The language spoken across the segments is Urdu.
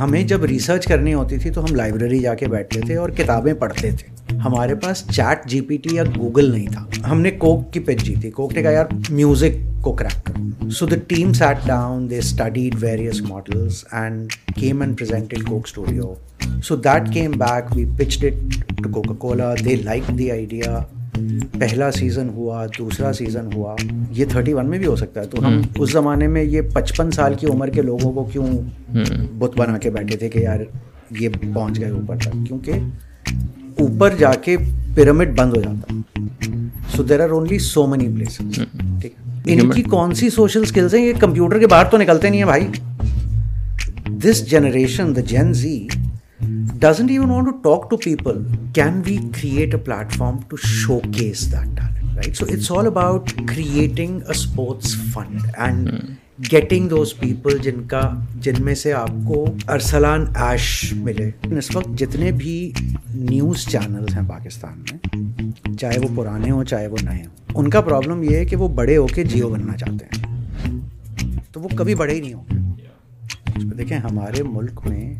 ہمیں جب ریسرچ کرنی ہوتی تھی تو ہم لائبریری جا کے بیٹھتے تھے اور کتابیں پڑھتے تھے۔ ہمارے پاس چیٹ جی پی ٹی یا گوگل نہیں تھا۔ ہم نے کوک کی پچ جیتی کوک نے کہا، یار میوزک کو کریک کرو. So the team sat down they studied various models and came and presented Coke Studio so that came back we pitched it to Coca Cola they like the idea پہلا سیزن ہوا دوسرا سیزن ہوا یہ تھرٹی ون میں بھی ہو سکتا ہے۔ تو ہم اس زمانے میں یہ پچپن سال کی عمر کے لوگوں کو کیوں بت بنا کے بیٹھے تھے کہ یار یہ پہنچ گئے اوپر تک؟ کیونکہ اوپر جا کے پیرامڈ بند ہو جاتا۔ So there are only so many places ٹھیک۔ ہے ان کی کون سی سوشل اسکلس ہیں؟ یہ کمپیوٹر کے باہر تو نکلتے نہیں ہیں بھائی۔ This generation the Gen Z doesn't even want to talk to people can we create a platform to showcase that talent right so it's all about creating a sports fund and getting those people جن کا جن میں سے آپ کو ارسلان ایش ملے اس وقت جتنے بھی نیوز چینلس ہیں پاکستان میں چاہے وہ پرانے ہوں چاہے وہ نئے ہوں ان کا پرابلم یہ ہے کہ وہ بڑے ہو کے جیو بننا چاہتے ہیں تو وہ کبھی بڑے ہی نہیں ہوں گے دیکھیں ہمارے ملک میں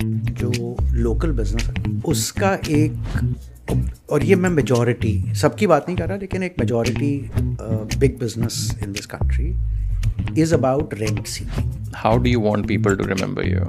جو لوکل بزنس ہے، اس کا ایک اور یہ میں میجورٹی سب کی بات نہیں کر رہا، لیکن ایک majority big business in this country is about rent seeking how do you want people to remember you